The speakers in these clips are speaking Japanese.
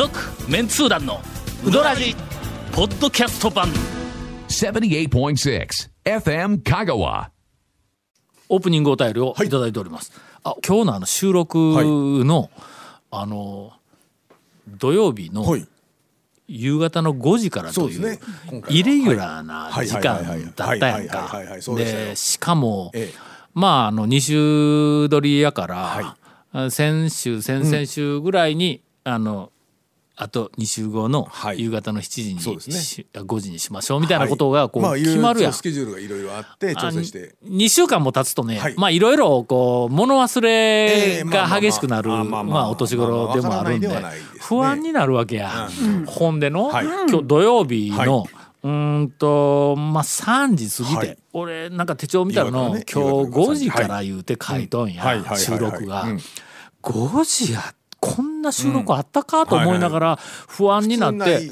続メンツー団のウドラジポッドキャスト版。78.6 FM Kagawa. オープニングお便りをい。ただいております、あ今日のあの収録の、あの土曜日のはい。夕方の5時からというイレギュラーな時間だったやんはい。はい。はい。はい。かはい。はい。そうでしたよでしかも、ええまああの2週撮りやから、はあ先週先々週ぐらい。に、あのあと2週後のはい。夕方の7時にそうですね。し5時にしましょうみたいなことがこうまあ決まるやん。そうスケジュールがいろいろあって調整して。2週間も経つとね、はい。まあいろいろこう物忘れが激しくなるまあまあまあまあお年頃でもあるんで不安になるわけや。ほんでの、はい。今日土曜日の、はうーんとまあ3時過ぎて、はい。俺なんか手帳見たらの、ね。今日夕方の5時。から言うて書いとんや、はい。はい。はい。はい。収録が。うん。5時やこんな収録あったかと思いながら不安になって。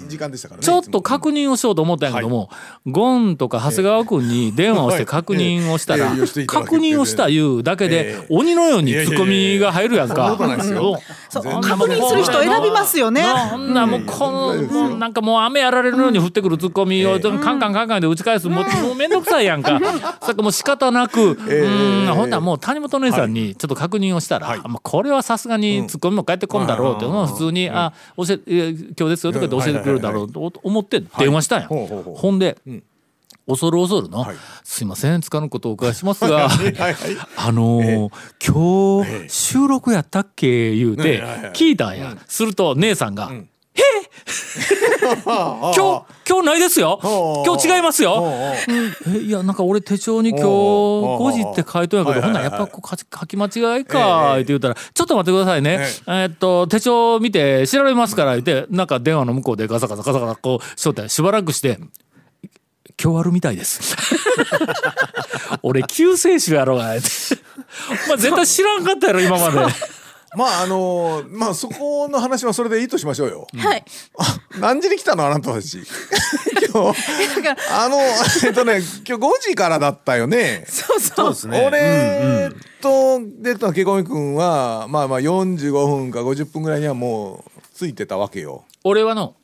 ちょっと確認をしようと思ったんやけども、ゴンとか長谷川君に電話をして 確認をしたら、確認をしたいうだけでええ鬼のようにツッコミが入るやんか。確認する人選びますよねんならもうこのなんかもう雨やられるように降ってくるツッコミをカンカンカンカンで打ち返すもうもうめんどくさいやんか。さっきもう仕方なく、うんほんならもう谷本姉さんにちょっと確認をしたら、これはさすがにツッコミも返ってこんだろうって、うんまあ普通に、あ教ええ今日ですよとか教えてくれるだろうと思って電話したんや。ほんで、ん。恐る恐るの、はいすいませんつかぬことをお伺いしますが あのー今日収録やったっけ？言うて聞いたんや、すると姉さんが「え 今日今日ないですよ。今日違いますよ」いやなんか俺手帳に今日おう5時って書いとんやけどほんならやっぱこう書き間違いかって言うたら「ちょっと待ってくださいね。えーっと手帳見て調べますから」言ってなんか電話の向こうでガサガサガサガサこうしとったんや。しばらくして「今日あるみたいです」俺救世主やろが。っ てまあ絶対知らんかったやろ今までまああのーまあそこの話はそれでいいとしましょうよ。はい。何時に来たのあなたたち？今日。あの えっとね今日5時からだったよね。そうそう。俺と出たけこみ君はまあまあ45分か50分ぐらいにはもうついてたわけよ。俺はの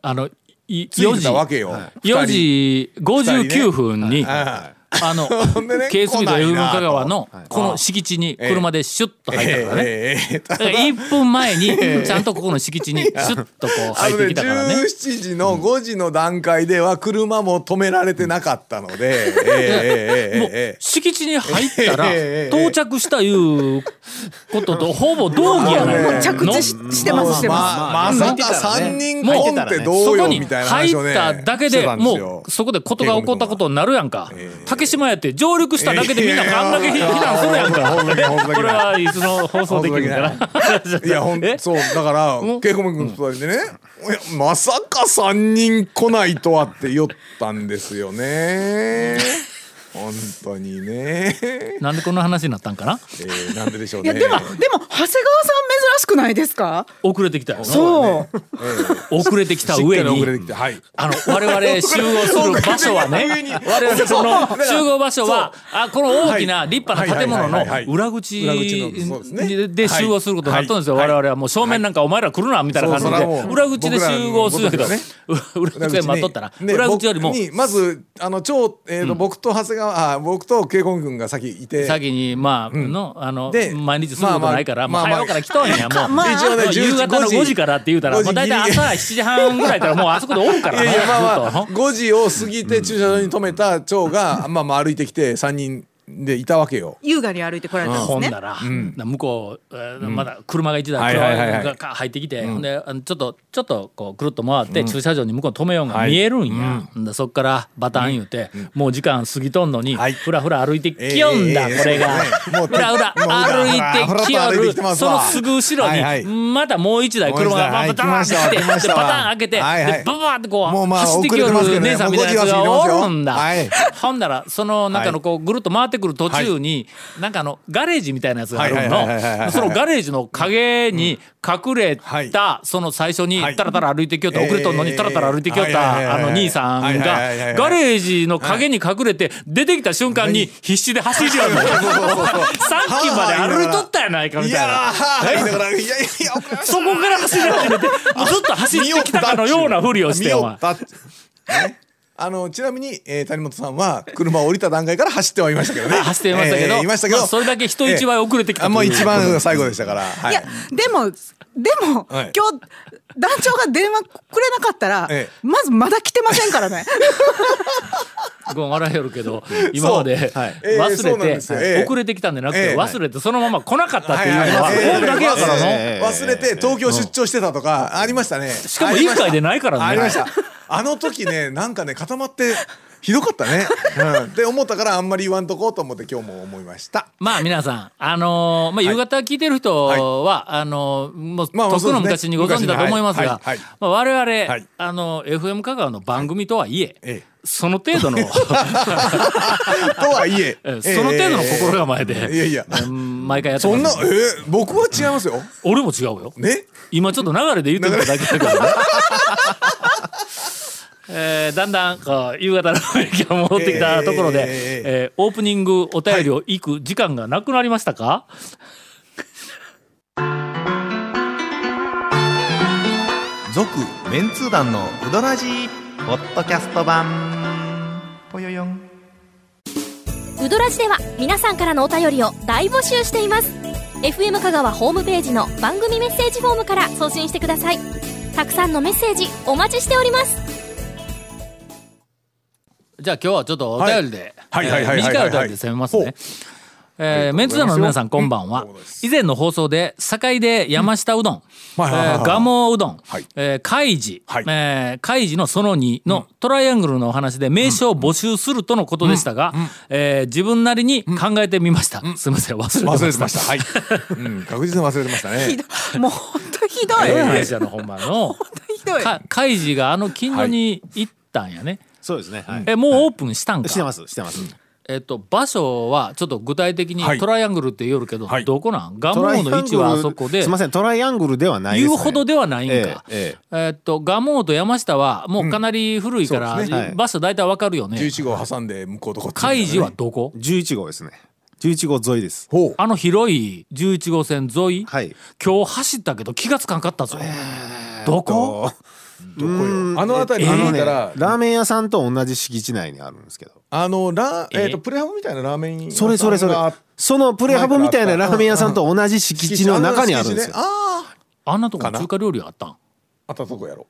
あのい4ついて時たわけよ。4時59分に、ああの、ねない F なと文香川のこの敷地に車でシュッとあ入ったからね。ええええええ。だから1分前にちゃんとここの敷地にシュッとこうあのね入ってきたからね。17時の5時の段階では車も止められてなかったので、もうええ敷地に入ったらええ到着したいうことと ほぼ同義やないか。着地ししてますしてます。ままさか三人もうコンってどそうこによみたいな入っ話をねただけでもうそこでことが起こったことになるやんかええ竹島やって上陸しただけでみんなあんだけ避難するやんか。これはいつの放送できるかな。いやほんえそうだからケイコミ君と二人でね、いやまさか三人来ないとはって言ったんですよね。本当にね、なんでこんな話になったんかな？えー、なんででしょうね。いやでもでも長谷川くないですか？遅れてきた。よそう。遅れてきた上に。あの我々集合する場所はね我々その集合場所はあこの大きなはい。立派な建物の裏口で集合することになったんですよ。はい。我々はもう正面なんかお前ら来るなみたいな感じで。裏口で集合するけど。裏口で待っとったら。ね裏口よりもまずあの超、えーと僕と長谷川あ僕とケイコミ君が先いて。先にまあのあので毎日することないからまあまあ早うから来とんやもうまあ一応ね夕方の5時。からって言うたら5時もう大体朝7時半ぐらいからもうあそこでおるからいやいやまあまあずっと。5時を過ぎて駐車場に止めた長が、まあまあ歩いてきて3人でいたわけよ。優雅に歩いてこられたんですね。ほんな。ら、向こう、えーまだ車が一台がが入ってきて、ほん。でちょっとちょっとこうくるっと回って、駐車場に向こう止めようが見えるんや、でそっからバタン言うて、もう時間過ぎとんのに、はい。ふらふら歩いてきよんだ、ええこれが、ふらふら歩いてきよるそのすぐ後ろに、はいはい。またもう一台車がバタンって来て、でバタン開けて、はいはい。でババーってこう、もうまあ走ってきよる姉さんみたいなやつがもう5時は過ぎてますよ。おるんだ、はい。ほんならその中のこうぐるっと回ってくくる途中に、なんかあのガレージみたいなやつがあるはいはいはいはいはいはいのそのガレージの影に隠れはいたその最初にはいタラタラ歩いてきよったえー遅れとんのにタラタラ歩いてきよっはいはいはいはいたあの兄さんはいがはいはいはいガレージの影に隠れて出てきた瞬間に必死で走りよるのさっきまで歩いとったやないかみいたいな。そこから走り始めて、ずっと走ってきたかのようなふりをして、見お前。あのちなみに、えー、谷本さんは車を降りた段階から走ってはいましたけどね。走っていましたけど、えーいましたけど、まあそれだけ人一倍遅れてきたあもうという一番最後でしたから、はい。やでもでも、はい。今日団長が電話くれなかったら、ええ。まずまだ来てませんからね。ごめん笑いよるけど、今まではい。えー忘れて、ですよ。ええ。遅れてきたんじゃなくて、ええ。忘れてそのまま来なかったっていうのは、はいはいだけやからの。えー忘れて東京出張してたとかありましたね。しかも一回でないからね。ありましたあの時ね なんかね固まってひどかったね、うん、って思ったからあんまり言わんとこうと思って今日も思いました。まあ皆さん、あのーまあ、夕方聞いてる人は、あのーもう、まあとっくの昔にご存知だと思いますが、はいはい。はいまあ、我々、はい。あの FM 香川の番組とはいえ、ええ。その程度の とはいえ。えその程度の心構えで、いやいや。うん毎回やってそんなえー、僕は違いますよ。俺も違うよ。ね。今ちょっと流れで言ってみただけだからねえーだんだんこう夕方の雰囲気が戻ってきたところで、ええーオープニングお便りを行く時間がなくなりましたか、続メンツー団のウドラジーポッドキャスト版。ぽよよん。ウドラジでは皆さんからのお便りを大募集しています。FM 香川ホームページの番組メッセージフォームから送信してください。たくさんのメッセージお待ちしておりますじゃあ今日はちょっとお便りで、はい。はいはいはいはいえー短いお便りで攻めますね。えーメンツの皆さんこんばんは、以前の放送で堺で山下うどん、はいはいはいはい。えー蒲生うどん、はい。えー海事、はい。えー海事のその2のトライアングルのお話で名称を募集するとのことでしたが、えー自分なりに考えてみました、すみません忘れてました忘れてました。はい、うん、確実に忘れてましたね。もう本当ひどい、ええ本話やのほんまの当ひどい。か海事があの近所に行ったんやね、そうですね。はい。えもうオープンしたんか、してます、してます。えっと、場所はちょっと具体的にはいトライアングルって言うるけど、はいどこなん？蒲生の位置はあそこですみません、トライアングルではないです、ね。言うほどではないんか。ええええっと蒲生と山下はもうかなり古いから、うんねはい場所大体わかるよね。11号挟んで向こうとこっち海事はどこ？え11号ですね。11号沿いです。ほうあの広い11号線沿い、はい。今日走ったけど気がつかんかったぞ。どこ？どこよあの辺りあのね、にいたら、ラーメン屋さんと同じ敷地内にあるんですけど。あのラえっ、えとプレハブみたいなラーメン屋さんがそれそれそれ。そのプレハブみたいなラーメン屋さんと同じ敷地の中にあるんですよ。あああんなとこ中華料理があったん？あったとこやろ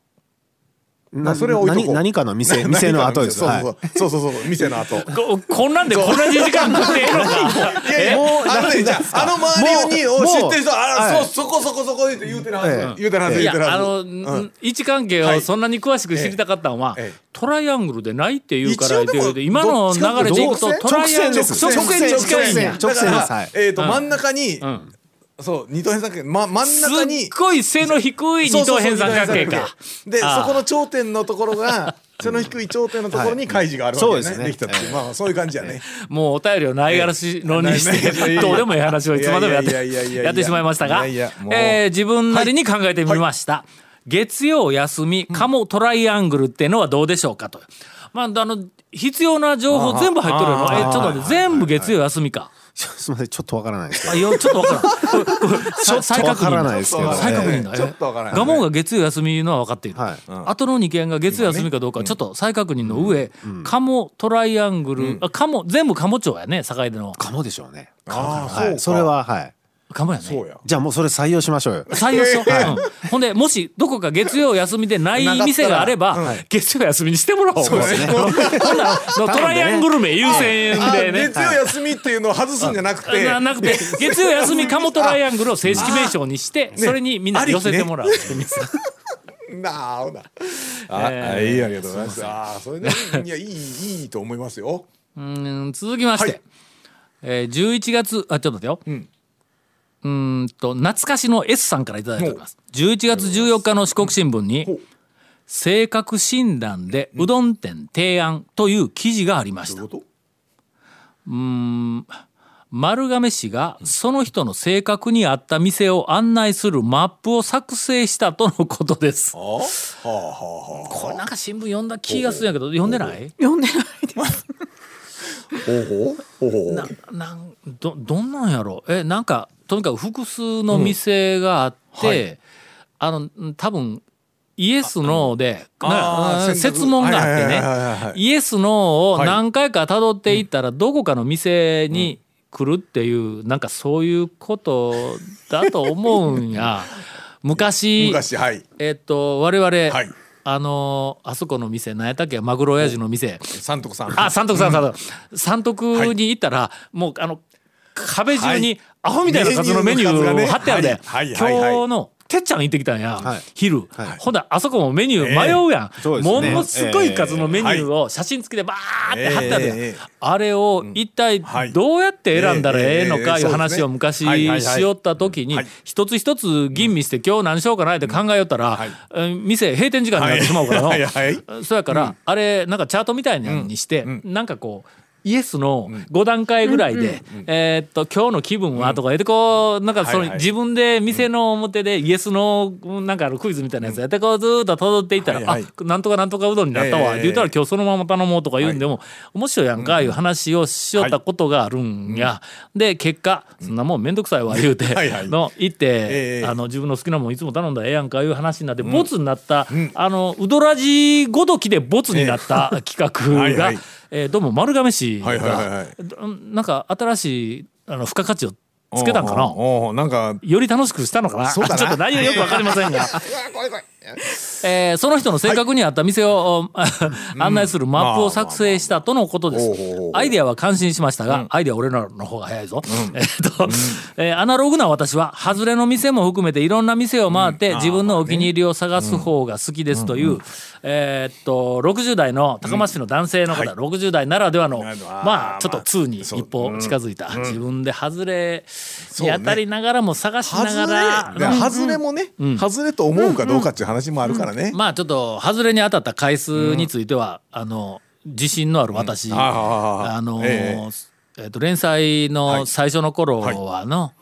なそれは置いとこう。何何かの店、店の後です。そうはい。そうそうそうそう。そう店の後。ここんなんでこんなに時間食ってええのか。いやいやもうあのねじゃああの周りにもうを知ってる人あら、はいそうそこそこそこ言うて言うてるはず、ええ。言うてるはず言うてるはず。あの、うん。位置関係はい。をそんなに詳しく知りたかったのは、ええ。トライアングルでないっていうから一応でも言うて今の流れでいくとトライアングル直線に近いんや。直線。です。はい。えっ、と、うん。真ん中に、んそう二等辺三角形、ま、真んす中にっごい背の低い二等辺三角形か。でそこの頂点のところが背の低い頂点のところに開示があるわけね、そうですね。できたっていうまあそういう感じやね。もうお便りをないがらしのにしてやどうでもいい話をいつまでもやってやってしまいましたがいや。えー自分なりに考えてみました月曜休みカモトライアングルっていうのはどう。でしょうかとまああの必要な情報全部入っとるよえちょっと待って全部月曜休みかすみません、ちょっとわからないですけど。あ。いやちょっとわからん。これこれちょっとわからないですけど。再確認。だちょっとわからないガモンが月曜休みのは分かっている、はい。後の2件が月曜休みかどうかちょっと再確認の上、カモトライアングル、あカモ全部カモ町やね境でのかもでしょうね。ああ、はい。それは、はい。カモやね。そうや。じゃあもうそれ採用しましょうよ。採用しよう、うん。ほんでもしどこか月曜休みでない店があれば、月曜休みにしてもらおう。そうですね。ほんならトライアングル名優先あでね。月曜休みっていうのを外すんじゃなくて。ななくて。月曜休みカモトライアングルを正式名称にしてそれにみんな寄せてもらう。っていうなあほな。あ、えー。あいいありがとうございます。ああそれでいやいいいいと思いますよ。うん続きまして、はい。えー、11月あちょっと待ってよ、うんんと懐かしの S さんからいただいております。11月14日の四国新聞に性格診断でうどん店提案という記事がありました。どういうこうん丸亀市がその人の性格に合った店を案内するマップを作成したとのことです。はあはあはあ。これなんか新聞読んだ気がするんやけど読んでない？読んでないですななんどどんなんやろ？えなんかとにかく複数の店があって、あの多分イエスノーで設問があってはいはいはいはいはいねイエスノーを何回か辿っていったらどこかの店に来るっていうなんかそういうことだと思うんや。昔えっと我々、はいあのあそこの店何やったっけマグロ親父の店。三徳さん。あ三徳さん三徳三徳に行ったら、もうあの壁中にアホみたいな数のメニューを貼ってあるで、はい。はい。はい。はい。今日のてっちゃん行ってきたんや、はい。昼、ほんだらあそこもメニュー迷うやん、そうですね。ものすごい数のメニューを写真付きでバーって貼ってあるやん、ええ。ええあれを一体はい。どうやって選んだらええのかいうええ。ええ。話を昔しよった時にはい。一つ一つ吟味して今日何しようかなって考えよったら、はい。えー店閉店時間になってしまうからの、はい。はい。そうやから、あれなんかチャートみたいなのにして、なんかこうイエスの5段階ぐらいで、えーっと今日の気分はとか言ってこうなんかその、自分で店の表でイエスのなんかあのクイズみたいなやつやってこうずーっと辿っていったら、あなんとかなんとかうどんになったわ、ええ。って言ったら今日そのまま頼もうとか言うんでも、面白いやんかいう話をしよったことがあるんや、で結果そんなもんめんどくさいわ言うての行って、ええ。あの自分の好きなもんいつも頼んだらええやんかいう話になって、ボツになった、あのうどらじごときでボツになった企画が、えーどうも丸亀市が、はいはいはいはい。どなんか新しいあの付加価値をつけたんかな？おうおなんかより楽しくしたのかな？そうだな。ちょっと内容よくわかりませんが、えーその人の性格に合った店を、案内するマップを作成したとのことです。アイデアは感心しましたが、アイデア俺らの方が早いぞ、えーっと、えーアナログな私は外れの店も含めていろんな店を回って自分のお気に入りを探す方が好きですという、えーっと60代の高松市の男性の方、60代ならではの、まあちょっと2に一歩近づいた、自分で外れに当たりながらも探しながら、外れ。で外れもね、外れと思うかどうかっていう話もあるからね、まあちょっと外れに当たった回数については、あの自信のある私、はいはいはいは。いあのーえ。えっと連載の最初の頃はい。はの、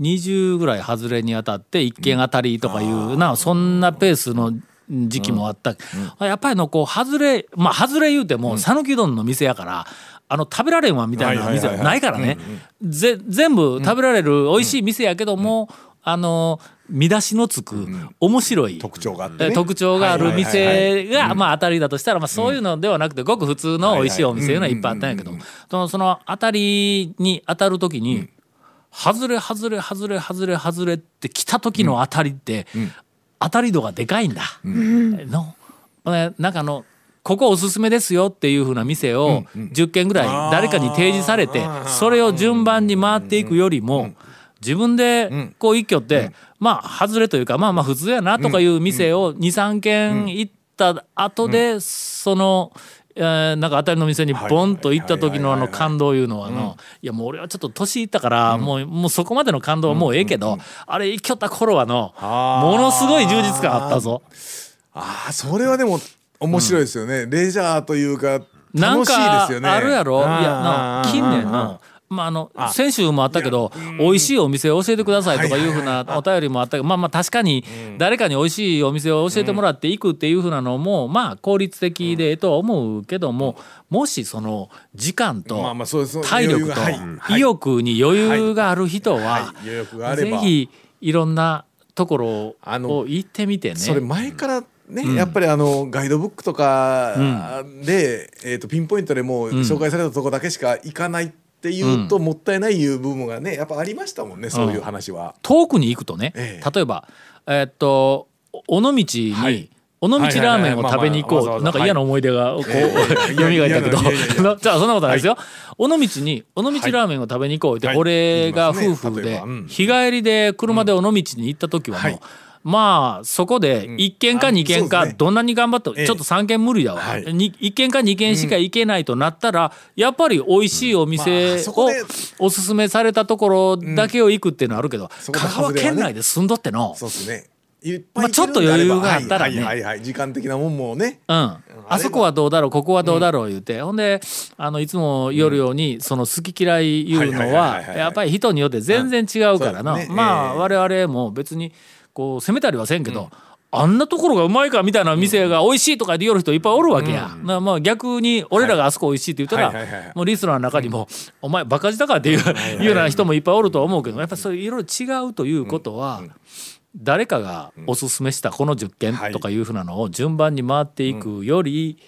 20ぐらい外れに当たって1件当たりとかいうな、そんなペースの時期もあった、やっぱりのこう外れまあ外れ言うても讃岐、うどんの店やからあの食べられんわみたいな店はないからね。ぜ全部食べられる美味しい店やけども、あの見出しのつく面白い、特徴があって特徴がある店がまあ当たりだとしたらまあそういうのではなくてごく普通の美味しいお店いうのはいっぱいあったんやけどそのその当たりに当たる時に外れ外れ外れ外れ外れって来た時の当たりって当たり度がでかいんだ。のねなんかあのここおすすめですよっていうふうな店を10軒ぐらい誰かに提示されてそれを順番に回っていくよりも自分でこう一挙ってまあ外れというかまあまあ普通やなとかいう店を23軒行った後でその。えーなんか当たりの店にボンと行った時のあの感動いうのはあのいやもう俺はちょっと年いったからもうもうそこまでの感動はもうええけどあれ行きよった頃はのものすごい充実感あったぞ。ああそれはでも面白いですよね、レジャーというかなん楽しいかですよね。あるやろ？いやな近年のまああの先週もあったけど美味しいお店を教えてくださいとかいうふうなお便りもあったけどまあまあ確かに誰かに美味しいお店を教えてもらって行くっていうふうなのもまあ効率的でええとは思うけどももしその時間と体力と意欲に余裕がある人はぜひいろんなところあのを行ってみてね。それ前からね、やっぱりあのガイドブックとかで、えー、とピンポイントでもう紹介されたとこだけしか行かないっていうと、もったいないいう部分がねやっぱありましたもんねそういう話は。遠くに行くとね、ええ。例えば、えーっと尾道に、はい。尾道ラーメンを食べに行こう、なんか嫌な思い出がこう、蘇ったけどじゃあそんなことないですよ、尾道に尾道ラーメンを食べに行こうって、はい。俺が夫婦で、例えば。うん。日帰りで車で尾道に行った時はもう、はいまあそこで1軒か2軒かどんなに頑張ってもええ。ちょっと3軒無理だわ、はい。に1軒か2軒しか行けないとなったらやっぱり美味しいおま店をおすすめされたところだけを行くっていうのはあるけど香川県内で住んどっての？そうですね。まあちょっと余裕があったらね。時間的なもんもね。うん、あそこはどうだろう？ここはどうだろう？言うて、ほんであのいつも夜ようにその好き嫌いいうのはやっぱり人によって全然違うからな、まあ、ええ。我々も別にこう責めたりはせんけど、あんなところがうまいかみたいな店が美味しいとか言って夜る人いっぱいおるわけや。なまあ逆に俺らがあそこ美味しいって言ったら、もうリスナーの中にも「お前バカ舌か」っていういうような人もいっぱいおるとは思うけどやっぱそういういろいろ違うということは、誰かがおすすめしたこの10件とかいうふうなのを順番に回っていくより、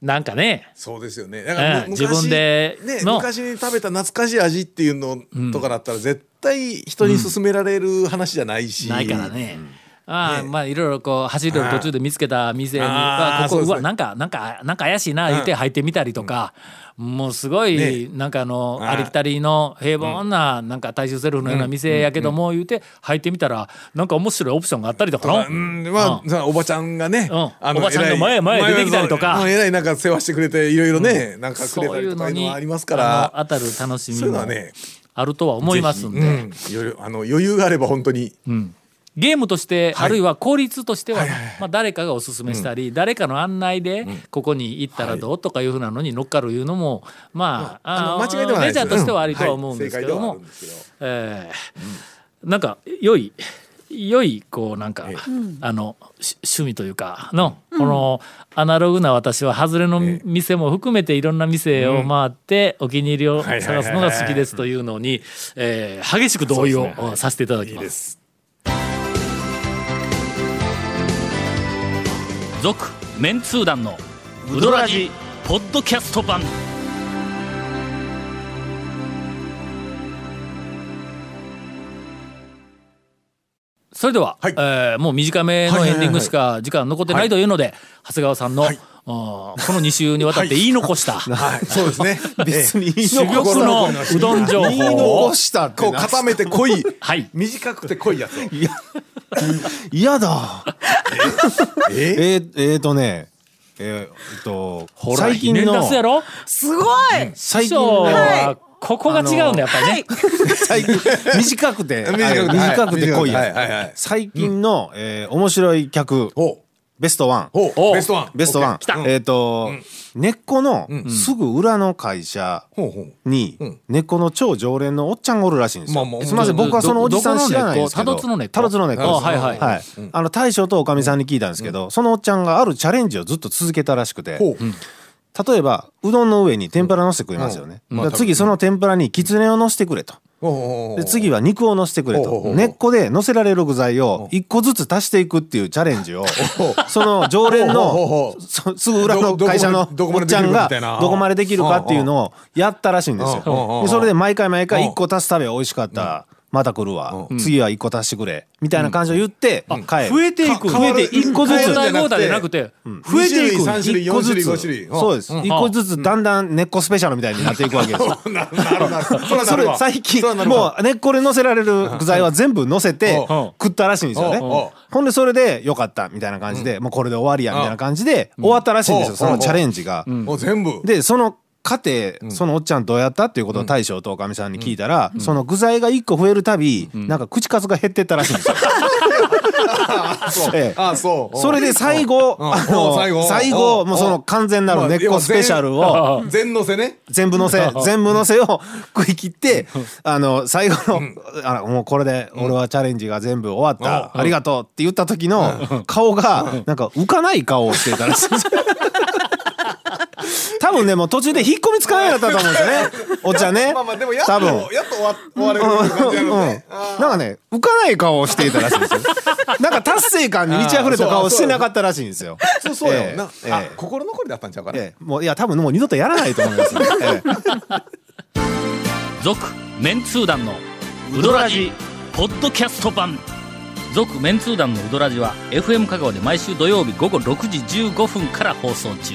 なんかねそうですよね。自分で昔に食べた懐かしい味っていうのとかだったら絶対人に勧められる話じゃないし、ないからね。ああね。まあいろいろこう走る途中で見つけた店にあここそうわなんかなんかなんか怪しいな言って入ってみたりとか、もうすごいね。なんかあのありきたりの平凡ななんか大衆セルフのような店やけども言うて入ってみたらなんか面白いオプションがあったりとか。の。うん。まあ、さおばちゃんがね、うん。おばちゃんが偉い前へ前へ出てきたりとか。うん。えらいなんか世話してくれていろいろね、なんかくれたりとかいうのいうのにはありますかあらの当たる楽しみも。そういうのはねあるとは思いますんで。うん、余裕あの余裕があれば本当に、ゲームとして、はい。あるいは効率としては、はいはいはい。まあ、誰かがおすすめしたり、誰かの案内でここに行ったらどうとかいうふうなのに乗っかるいうのもまあ,、あ間違いではないです。レジャーとしてはありとは思うんはいですけども、正解ではあるんですけど。えーなんか良い良いこうなんか、あのし趣味というかの、このアナログな私は外れの店も含めていろんな店を回ってお気に入りを探すのが好きですというのに、えー激しく同意をさせていただきま。すす。続メンツー団のウドラジポッドキャスト版それでは、はい。えーもう短めのエンディングしか時間残ってないというので、長谷川さんの、はい。この2週にわたって言い残した、はい。そうですね。別に言い珠残玉のうどん情言い報を。残したこう固めて濃いはい。短くて濃いやつを。嫌だ。え？え？ー、えーとねえー、えっとほら最近のすやろ？すごい！最近のはここが違うんだやっぱりね、最近 短くて短くて濃い最近の、えー面白い客ベストワン。ベストワン。ベストワン。えっ、と、根っこのすぐ裏の会社にうん。根っこの超常連のおっちゃんがおるらしいんですよ。すみませんど僕はそのおじさん知らないんですけど。タロツの根っこ？タロツの根っこ。あはいはい。はい。あの大将とおかみさんに聞いたんですけど、そのおっちゃんがあるチャレンジをずっと続けたらしくて例えばうどんの上に天ぷら乗せて食いますよね、うんだから次その天ぷらにきつねを乗せてくれと。で次は肉を乗せてくれと。根っこで乗せられる具材を一個ずつ足していくっていうチャレンジをその常連のすぐ裏の会社のおっちゃんがどこまでできるかみたいな。どこまでできるかっていうのをやったらしいんですよ。でそれで毎回毎回一個足すたび美味しかったまた来るわ。次は一個足してくれ。みたいな感じを言って帰る。増えていく。か増えて一個ずつ。交代交代じゃなくて、増えていく。2種類3種類一個ず4種類。5つ種類そうです。一個ずつだんだん根っこスペシャルみたいになっていくわけです。よなるなるなるそれ最近もう根っこで乗せられる具材は全部乗せてうん。食ったらしいんですよね。うん。うん。ほんでそれでよかったみたいな感じでもうこれで終わりやみたいな感じで終わったらしいんですよ。うん。そのチャレンジが。もう全部でその家庭そのおっちゃんどうやったっていうことを大将とおかみさんに聞いたらその具材が1個増えるたびなんか口数が減ってったらしいんですよ。ええ。あそう。それで最後最後。もうその完全なる根っこスペシャルを 全のせね。全部のせ全部のせを食い切ってあの最後のあもうこれで俺はチャレンジが全部終わったありがとうって言った時の顔がなんか浮かない顔をしてたらしいです 多分ねもう途中で引っ込みつかないだったと思うんですよね。おっちゃんね。まあまあでもやっと多分。やっと終わ終われる感じなのねうん、なん。かね浮かない顔をしていたらしいんですよ。なんか達成感に満ち溢れた顔をしてなかったらしいんですよ。そうそうやもんな。あえ。えええ。心残りだったんちゃうかな。ええ。もういや多分もう二度とやらないと思います、え え続メンツー団のウドラジポッドキャスト版。続メンツー団のウドラジは FM 香川で毎週土曜日午後6時15分から放送中